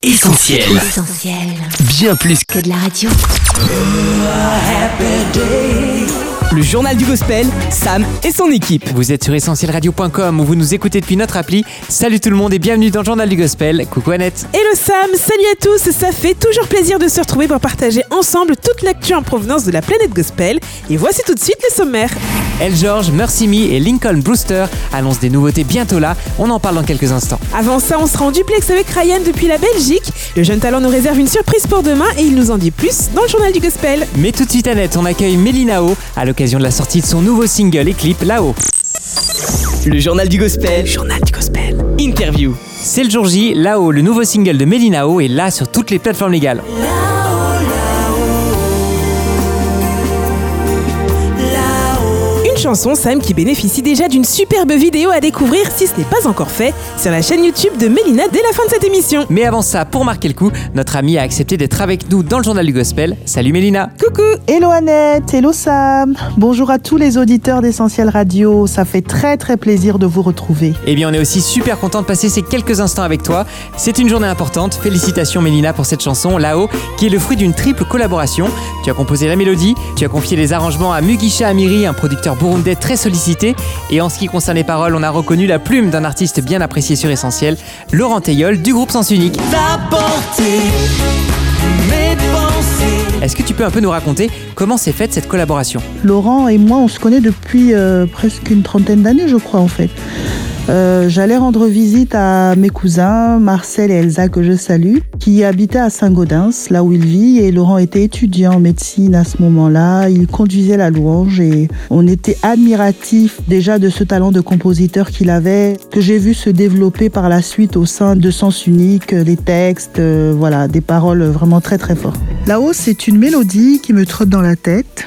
Essentiel. Essentiel. Bien plus Que de la radio. Le journal du gospel, Sam et son équipe. Vous êtes sur essentielradio.com où vous nous écoutez depuis notre appli. Salut tout le monde et bienvenue dans le journal du gospel. Coucou Annette. Hello Sam, salut à tous, ça fait toujours plaisir de se retrouver pour partager ensemble toute l'actu en provenance de la planète gospel. Et voici tout de suite les sommaires. El George, Mercy Me et Lincoln Brewster annoncent des nouveautés bientôt là. On en parle dans quelques instants. Avant ça, on sera en duplex avec Ryan depuis la Belgique. Le jeune talent nous réserve une surprise pour demain et il nous en dit plus dans le journal du gospel. Mais tout de suite Annette, on accueille Mélinao à l'occasion de la sortie de son nouveau single et clip là-haut. Le journal du gospel. Journal du gospel. Interview. C'est le jour J, là-haut, le nouveau single de Mélinao est là sur toutes les plateformes légales. Chanson Sam qui bénéficie déjà d'une superbe vidéo à découvrir si ce n'est pas encore fait sur la chaîne YouTube de Mélina dès la fin de cette émission. Mais avant ça, pour marquer le coup, notre amie a accepté d'être avec nous dans le journal du gospel. Salut Mélina. Coucou Hello Annette, hello Sam. Bonjour à tous les auditeurs d'Essentiel Radio. Ça fait très très plaisir de vous retrouver. Eh bien, on est aussi super content de passer ces quelques instants avec toi. C'est une journée importante. Félicitations Mélina pour cette chanson là-haut, qui est le fruit d'une triple collaboration. Tu as composé la mélodie, tu as confié les arrangements à Mugisha Amiri, un producteur burundais très sollicité. Et en ce qui concerne les paroles, on a reconnu la plume d'un artiste bien apprécié sur Essentiel, Laurent Teyol du groupe Sens Unique. Est-ce que tu peux un peu nous raconter comment s'est faite cette collaboration? Laurent et moi, on se connaît depuis euh, presque une trentaine d'années, je crois en fait. Euh, J'allais rendre visite à mes cousins, Marcel et Elsa, que je salue, qui habitaient à Saint-Gaudens, là où il vit. Et Laurent était étudiant en médecine à ce moment-là. Il conduisait la louange et on était admiratifs déjà de ce talent de compositeur qu'il avait, que j'ai vu se développer par la suite au sein de Sens Unique, les textes, euh, voilà, des paroles vraiment très très fortes. Là-haut, c'est une mélodie qui me trotte dans la tête.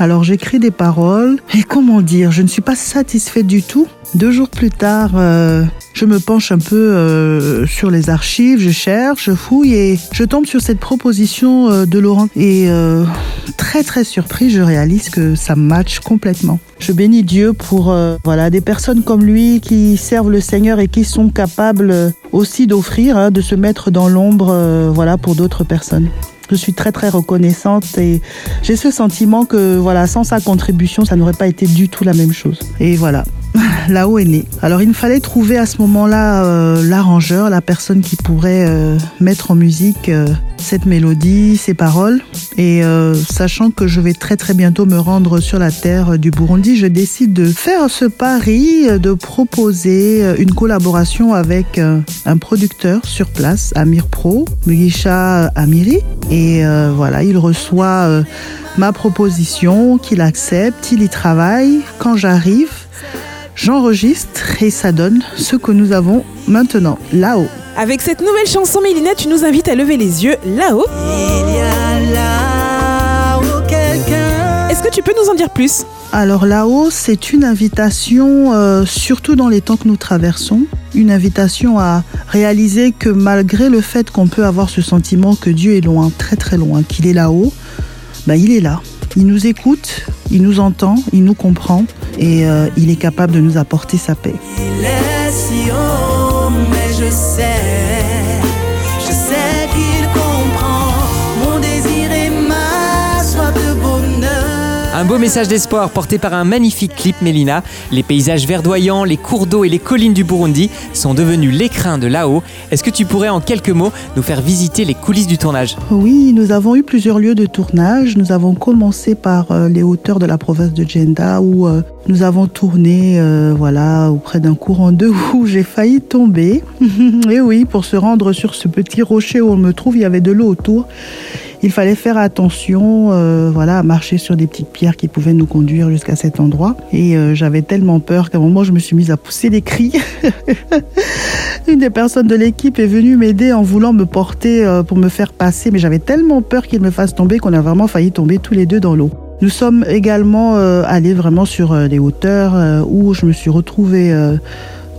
Alors j'écris des paroles et comment dire, je ne suis pas satisfaite du tout. Deux jours plus tard, euh, je me penche un peu euh, sur les archives, je cherche, je fouille et je tombe sur cette proposition euh, de Laurent. Et très très surpris, je réalise que ça match complètement. Je bénis Dieu pour voilà des personnes comme lui qui servent le Seigneur et qui sont capables aussi d'offrir, hein, de se mettre dans l'ombre, voilà pour d'autres personnes. Je suis très très reconnaissante et j'ai ce sentiment que voilà sans sa contribution ça n'aurait pas été du tout la même chose. Et voilà. Là-haut est né. Alors il me fallait trouver à ce moment-là euh, l'arrangeur, la personne qui pourrait euh, mettre en musique euh, cette mélodie, ces paroles. Et sachant que je vais très très bientôt me rendre sur la terre du Burundi, je décide de faire ce pari, de proposer une collaboration avec un producteur sur place, Amir Pro, Mugisha Amiri. Et voilà, il reçoit ma proposition, qu'il accepte, il y travaille. Quand j'arrive, j'enregistre et ça donne ce que nous avons maintenant, là-haut. Avec cette nouvelle chanson Mélina, tu nous invites à lever les yeux là-haut. Est-ce que tu peux nous en dire plus? Alors là-haut, c'est une invitation, euh, surtout dans les temps que nous traversons, une invitation à réaliser que malgré le fait qu'on peut avoir ce sentiment que Dieu est loin, très très loin, qu'il est là-haut, ben, il est là. Il nous écoute, il nous entend, il nous comprend et euh, il est capable de nous apporter sa paix. Un beau message d'espoir porté par un magnifique clip Mélina. Les paysages verdoyants, les cours d'eau et les collines du Burundi sont devenus l'écrin de là-haut. Est-ce que tu pourrais en quelques mots nous faire visiter les coulisses du tournage? Oui, nous avons eu plusieurs lieux de tournage. Nous avons commencé par euh, les hauteurs de la province de Djenda où euh, nous avons tourné euh, voilà, auprès d'un courant d'eau où j'ai failli tomber. Et oui, pour se rendre sur ce petit rocher où on me trouve, il y avait de l'eau autour. Il fallait faire attention, euh, voilà, à marcher sur des petites pierres qui pouvaient nous conduire jusqu'à cet endroit. Et euh, j'avais tellement peur qu'à un moment, je me suis mise à pousser des cris. Une des personnes de l'équipe est venue m'aider en voulant me porter euh, pour me faire passer, mais j'avais tellement peur qu'il me fasse tomber qu'on a vraiment failli tomber tous les deux dans l'eau. Nous sommes également allés vraiment sur des hauteurs où je me suis retrouvée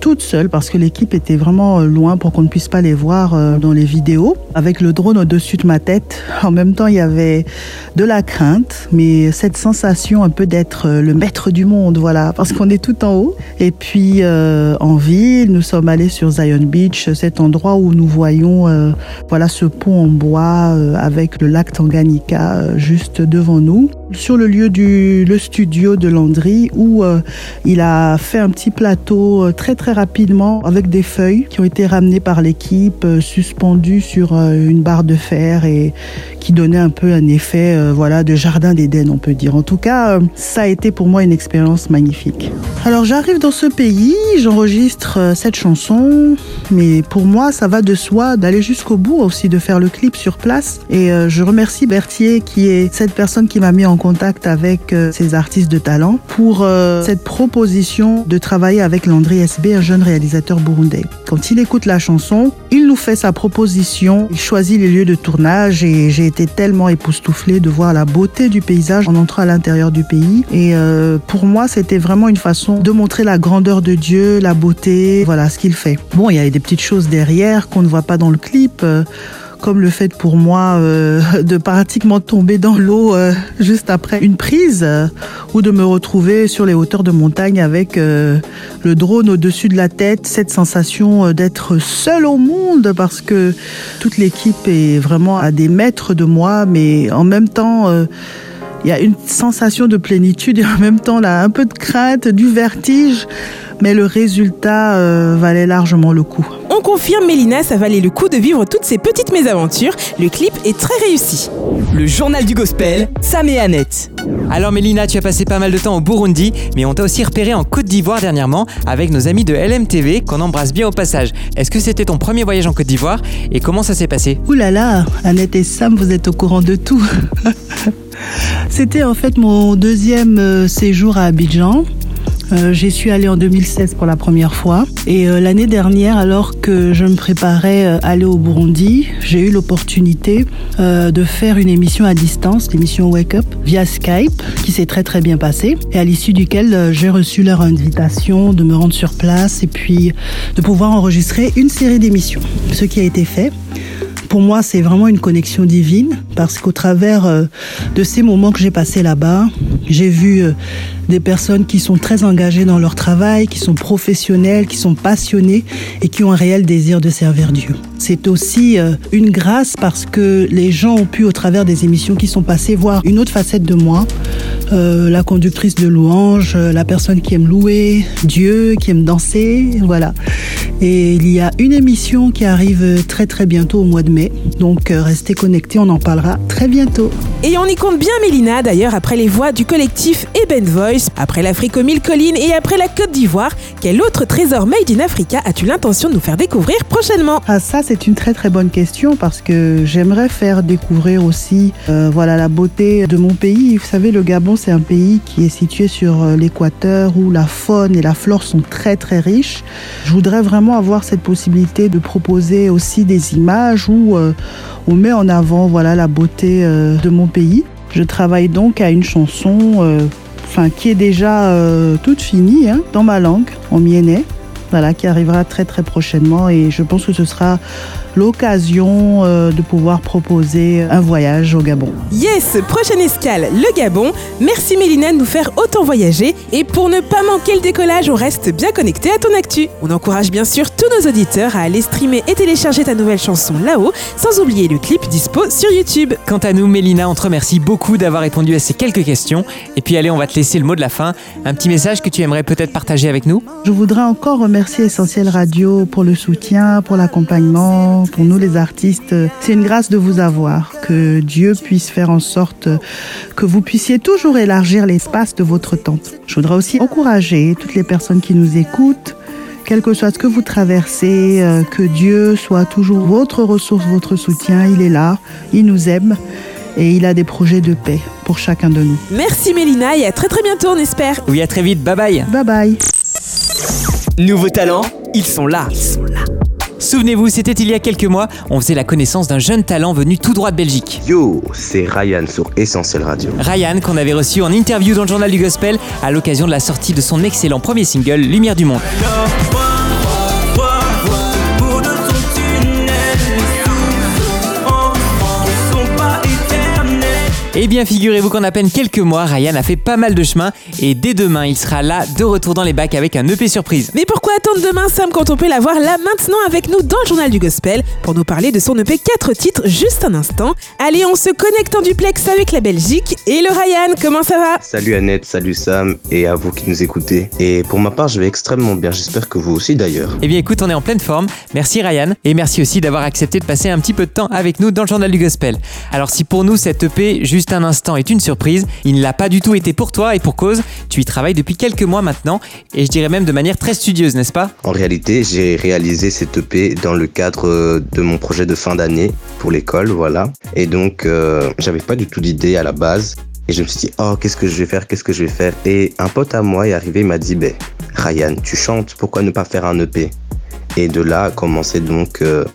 toute seule parce que l'équipe était vraiment euh, loin pour qu'on ne puisse pas les voir euh, dans les vidéos. Avec le drone au-dessus de ma tête, en même temps, il y avait de la crainte, mais cette sensation un peu d'être euh, le maître du monde, voilà, parce qu'on est tout en haut. Et puis en ville, nous sommes allés sur Zion Beach, cet endroit où nous voyons voilà ce pont en bois avec le lac Tanganyika juste devant nous. Sur le lieu du le studio de Landry où il a fait un petit plateau euh, très rapidement avec des feuilles qui ont été ramenées par l'équipe, euh, suspendues sur euh, une barre de fer et qui donnait un peu un effet euh, voilà de jardin d'Éden on peut dire. En tout cas, ça a été pour moi une expérience magnifique. Alors j'arrive dans ce pays, j'enregistre cette chanson, mais pour moi ça va de soi d'aller jusqu'au bout aussi de faire le clip sur place et je remercie Berthier qui est cette personne qui m'a mis en contact avec ces artistes de talent pour cette proposition de travailler avec Landry SB, un jeune réalisateur burundais. Quand il écoute la chanson, il nous fait sa proposition, il choisit les lieux de tournage et j'ai été tellement époustouflée de voir la beauté du paysage en entrant à l'intérieur du pays. Et euh, pour moi, c'était vraiment une façon de montrer la grandeur de Dieu, la beauté, voilà ce qu'il fait. Bon, il y a des petites choses derrière qu'on ne voit pas dans le clip. euh, comme le fait pour moi euh, de pratiquement tomber dans l'eau euh, juste après une prise euh, ou de me retrouver sur les hauteurs de montagne avec le drone au-dessus de la tête, cette sensation d'être seul au monde parce que toute l'équipe est vraiment à des mètres de moi, mais en même temps... il y a une sensation de plénitude et en même temps là, un peu de crainte, du vertige, mais le résultat valait largement le coup. On confirme, Mélina, ça valait le coup de vivre toutes ces petites mésaventures. Le clip est très réussi. Le journal du gospel, Sam et Annette. Alors Mélina, tu as passé pas mal de temps au Burundi, mais on t'a aussi repéré en Côte d'Ivoire dernièrement avec nos amis de LMTV qu'on embrasse bien au passage. Est-ce que c'était ton premier voyage en Côte d'Ivoire et comment ça s'est passé? Ouh là là, Annette et Sam, vous êtes au courant de tout. C'était en fait mon deuxième euh, séjour à Abidjan. Euh, J'y suis allée en 2016 pour la première fois. Et euh, l'année dernière, alors que je me préparais euh, à aller au Burundi, j'ai eu l'opportunité euh, de faire une émission à distance, l'émission Wake Up, via Skype, qui s'est très très bien passée. Et à l'issue duquel euh, j'ai reçu leur invitation de me rendre sur place et puis de pouvoir enregistrer une série d'émissions. Ce qui a été fait. Pour moi, c'est vraiment une connexion divine parce qu'au travers euh, de ces moments que j'ai passés là-bas, j'ai vu euh, des personnes qui sont très engagées dans leur travail, qui sont professionnelles, qui sont passionnées et qui ont un réel désir de servir Dieu. C'est aussi euh, une grâce parce que les gens ont pu, au travers des émissions qui sont passées, voir une autre facette de moi, la conductrice de louange, euh, la personne qui aime louer Dieu, qui aime danser, voilà. Et il y a une émission qui arrive très très bientôt au mois de mai, donc euh, restez connectés, on en parlera très bientôt. Et on y compte bien Mélina, d'ailleurs, après les voix du collectif Eben Voice, après l'Afrique aux mille collines et après la Côte d'Ivoire, quel autre trésor Made in Africa as-tu l'intention de nous faire découvrir prochainement? Ah ça c'est une très très bonne question parce que j'aimerais faire découvrir aussi euh, voilà la beauté de mon pays. Vous savez le Gabon c'est un pays qui est situé sur euh, l'équateur où la faune et la flore sont très très riches. Je voudrais vraiment avoir cette possibilité de proposer aussi des images où euh, on met en avant voilà la beauté euh, de mon pays. Je travaille donc à une chanson euh, qui est déjà euh, toute finie hein, dans ma langue en miennais voilà, qui arrivera très très prochainement et je pense que ce sera l'occasion euh, de pouvoir proposer un voyage au Gabon. Yes, prochaine escale, le Gabon. Merci Mélina de nous faire autant voyager. Et pour ne pas manquer le décollage, on reste bien connecté à ton actu. On encourage bien sûr tous nos auditeurs à aller streamer et télécharger ta nouvelle chanson là-haut, sans oublier le clip dispo sur YouTube. Quant à nous, Mélina, on te remercie beaucoup d'avoir répondu à ces quelques questions. Et puis allez, on va te laisser le mot de la fin. Un petit message que tu aimerais peut-être partager avec nous? Je voudrais encore remercier Essentiel Radio pour le soutien, pour l'accompagnement, pour nous les artistes. C'est une grâce de vous avoir, que Dieu puisse faire en sorte que vous puissiez toujours élargir l'espace de votre temps. Je voudrais aussi encourager toutes les personnes qui nous écoutent quel que soit ce que vous traversez, euh, que Dieu soit toujours votre ressource, votre soutien. Il est là, il nous aime et il a des projets de paix pour chacun de nous. Merci Mélina et à très très bientôt on espère. Oui, à très vite, bye bye Bye bye. Nouveaux talents, ils sont là. Ils sont là. Souvenez-vous, c'était il y a quelques mois, on faisait la connaissance d'un jeune talent venu tout droit de Belgique. Yo, c'est Ryan sur Essentiel Radio. Ryan, qu'on avait reçu en interview dans le journal du gospel à l'occasion de la sortie de son excellent premier single, Lumière du Monde. Eh bien, figurez-vous qu'en à peine quelques mois, Ryan a fait pas mal de chemin et dès demain, il sera là de retour dans les bacs avec un EP surprise. Mais pourquoi attendre demain, Sam, quand on peut l'avoir là maintenant avec nous dans le journal du gospel pour nous parler de son EP 4 titres juste un instant Allez, on se connecte en duplex avec la Belgique. Et le Ryan, comment ça va? Salut Annette, salut Sam et à vous qui nous écoutez. Et pour ma part, je vais extrêmement bien, j'espère que vous aussi d'ailleurs. Eh bien, écoute, on est en pleine forme. Merci Ryan et merci aussi d'avoir accepté de passer un petit peu de temps avec nous dans le journal du gospel. Alors, si pour nous cette EP juste un instant est une surprise, il ne l'a pas du tout été pour toi et pour cause. Tu y travailles depuis quelques mois maintenant et je dirais même de manière très studieuse, n'est-ce pas? En réalité, j'ai réalisé cette EP dans le cadre euh, de mon projet de fin d'année pour l'école, voilà. Et donc, euh, j'avais pas du tout d'idée à la base. Et je me suis dit, oh, qu'est-ce que je vais faire, qu'est-ce que je vais faire? Et un pote à moi est arrivé, il m'a dit, ben, Ryan, tu chantes, pourquoi ne pas faire un EP Et de là a commencé donc euh,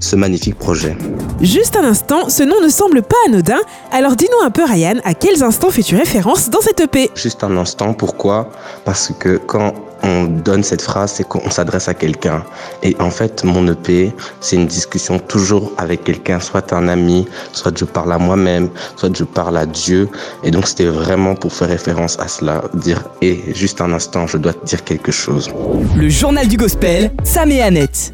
ce magnifique projet. Juste un instant, ce nom ne semble pas anodin. Alors dis-nous un peu, Ryan, à quels instants fais-tu référence dans cette EP Juste un instant, pourquoi? Parce que quand on donne cette phrase, c'est qu'on s'adresse à quelqu'un. Et en fait, mon EP, c'est une discussion toujours avec quelqu'un, soit un ami, soit je parle à moi-même, soit je parle à Dieu. Et donc, c'était vraiment pour faire référence à cela, dire, et juste un instant, je dois te dire quelque chose. Le journal du gospel, Sam et Annette.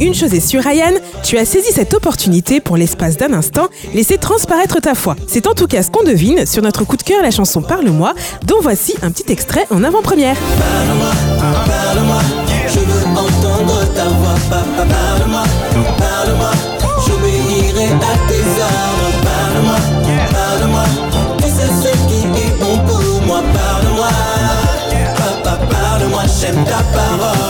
Une chose est sûre, Ryan, tu as saisi cette opportunité pour l'espace d'un instant, laisser transparaître ta foi. C'est en tout cas ce qu'on devine sur notre coup de cœur, la chanson Parle-moi, dont voici un petit extrait en avant-première. Parle-moi, je veux entendre ta voix, papa, parle-moi, parle-moi, j'obéirai à tes ordres, parle-moi, parle-moi, tu sais ce qui est bon pour moi, parle-moi, papa, parle-moi, j'aime ta parole.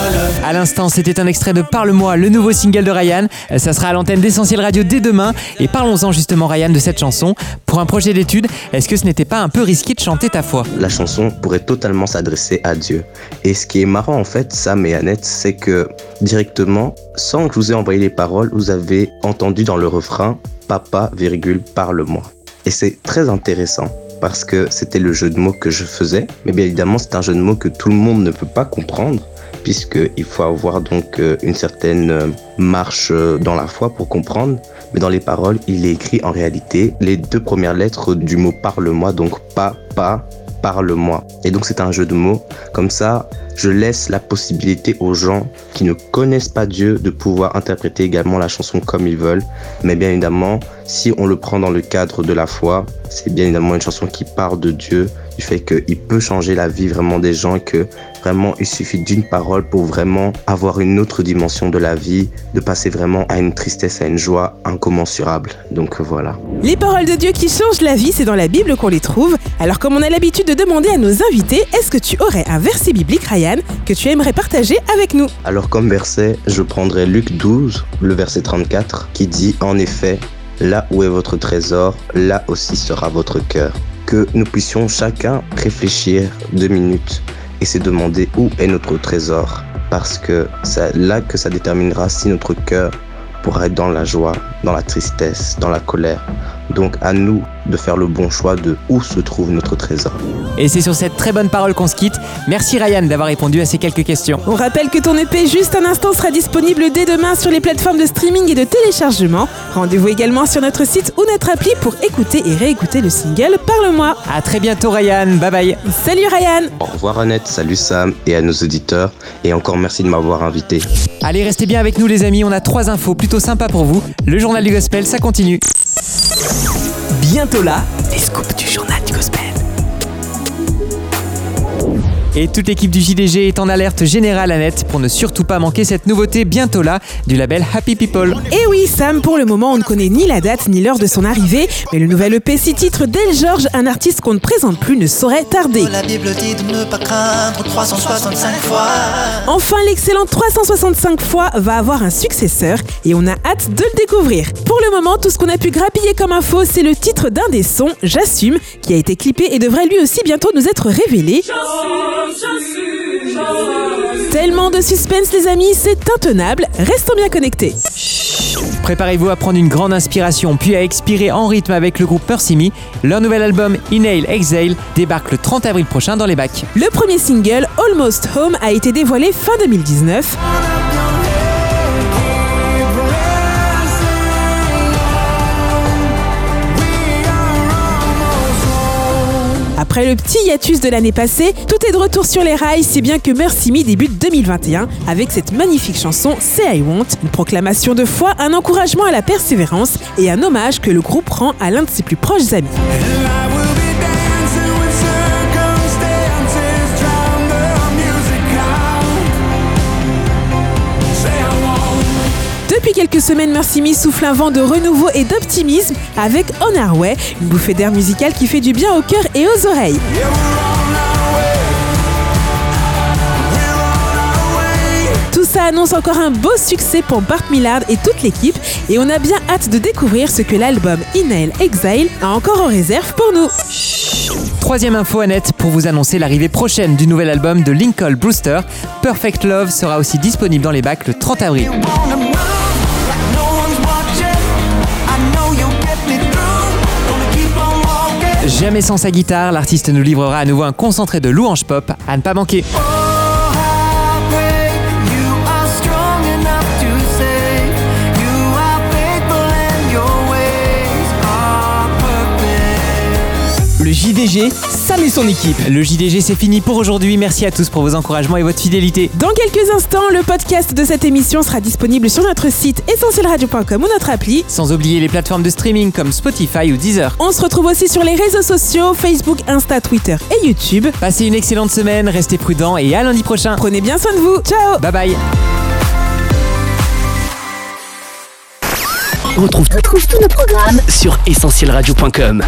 À l'instant, c'était un extrait de Parle-moi, le nouveau single de Ryan. Euh, Ça sera à l'antenne d'Essentiel Radio dès demain. Et parlons-en justement, Ryan, de cette chanson. Pour un projet d'étude, est-ce que ce n'était pas un peu risqué de chanter ta foi? La chanson pourrait totalement s'adresser à Dieu. Et ce qui est marrant en fait, Sam et Annette, c'est que directement, sans que je vous ai envoyé les paroles, vous avez entendu dans le refrain Papa, virgule, parle-moi. Et c'est très intéressant parce que c'était le jeu de mots que je faisais. Mais bien évidemment, c'est un jeu de mots que tout le monde ne peut pas comprendre puisqu'il faut avoir donc euh, une certaine euh, marche euh, dans la foi pour comprendre. Mais dans les paroles, il est écrit en réalité les deux premières lettres du mot parle-moi, donc pas, pas, parle-moi. Et donc c'est un jeu de mots. Comme ça, je laisse la possibilité aux gens qui ne connaissent pas Dieu de pouvoir interpréter également la chanson comme ils veulent. Mais bien évidemment, si on le prend dans le cadre de la foi, c'est bien évidemment une chanson qui parle de Dieu, du fait qu'il peut changer la vie vraiment des gens et que vraiment il suffit d'une parole pour vraiment avoir une autre dimension de la vie, de passer vraiment à une tristesse, à une joie incommensurable. Donc voilà. Les paroles de Dieu qui changent la vie, c'est dans la Bible qu'on les trouve. Alors comme on a l'habitude de demander à nos invités, est-ce que tu aurais un verset biblique, Ryan, que tu aimerais partager avec nous? Alors comme verset, je prendrai Luc 12, le verset 34, qui dit en effet, là où est votre trésor, là aussi sera votre cœur. Que nous puissions chacun réfléchir deux minutes et se demander où est notre trésor. Parce que c'est là que ça déterminera si notre cœur pourra être dans la joie, dans la tristesse, dans la colère. Donc à nous de faire le bon choix de où se trouve notre trésor. Et c'est sur cette très bonne parole qu'on se quitte. Merci Ryan d'avoir répondu à ces quelques questions. On rappelle que ton EP juste un instant sera disponible dès demain sur les plateformes de streaming et de téléchargement. Rendez-vous également sur notre site ou notre appli pour écouter et réécouter le single Parle-moi. À très bientôt Ryan, bye bye. Salut Ryan Au revoir Annette, salut Sam et à nos auditeurs et encore merci de m'avoir invité. Allez, restez bien avec nous les amis, on a trois infos plutôt sympas pour vous. Le journal du gospel, ça continue. Bientôt là, les scoops du journal Et toute l'équipe du JDG est en alerte générale à net pour ne surtout pas manquer cette nouveauté bientôt là du label Happy People. Et oui Sam, pour le moment on ne connaît ni la date ni l'heure de son arrivée, mais le nouvel EP 6 titres d'El George, un artiste qu'on ne présente plus, ne saurait tarder. La Bible dit de ne pas craindre 365 fois. Enfin, l'excellent 365 fois va avoir un successeur et on a hâte de le découvrir. Pour le moment, tout ce qu'on a pu grappiller comme info, c'est le titre d'un des sons, J'assume, qui a été clippé et devrait lui aussi bientôt nous être révélé. Tellement de suspense les amis, c'est intenable, restons bien connectés. Préparez-vous à prendre une grande inspiration puis à expirer en rythme avec le groupe Mercy Me. Leur nouvel album Inhale Exhale débarque le 30 avril prochain dans les bacs. Le premier single, Almost Home, a été dévoilé fin 2019. Après le petit hiatus de l'année passée, tout est de retour sur les rails, si bien que Mercy Me débute 2021 avec cette magnifique chanson Say I Want, une proclamation de foi, un encouragement à la persévérance et un hommage que le groupe rend à l'un de ses plus proches amis. Depuis quelques semaines, Mercy Me souffle un vent de renouveau et d'optimisme avec On Our Way, une bouffée d'air musical qui fait du bien au cœur et aux oreilles. Tout ça annonce encore un beau succès pour Bart Millard et toute l'équipe et on a bien hâte de découvrir ce que l'album Inhale Exile a encore en réserve pour nous. Troisième info Annette pour vous annoncer l'arrivée prochaine du nouvel album de Lincoln Brewster. Perfect Love sera aussi disponible dans les bacs le 30 avril. Jamais sans sa guitare, l'artiste nous livrera à nouveau un concentré de louanges pop à ne pas manquer. Le JDG, Sam et son équipe. Le JDG c'est fini pour aujourd'hui. Merci à tous pour vos encouragements et votre fidélité. Dans quelques instants, le podcast de cette émission sera disponible sur notre site essentielradio.com ou notre appli. Sans oublier les plateformes de streaming comme Spotify ou Deezer. On se retrouve aussi sur les réseaux sociaux, Facebook, Insta, Twitter et YouTube. Passez une excellente semaine, restez prudents et à lundi prochain. Prenez bien soin de vous. Ciao Bye bye. On retrouve, Retrouve tous nos programmes sur essentielradio.com.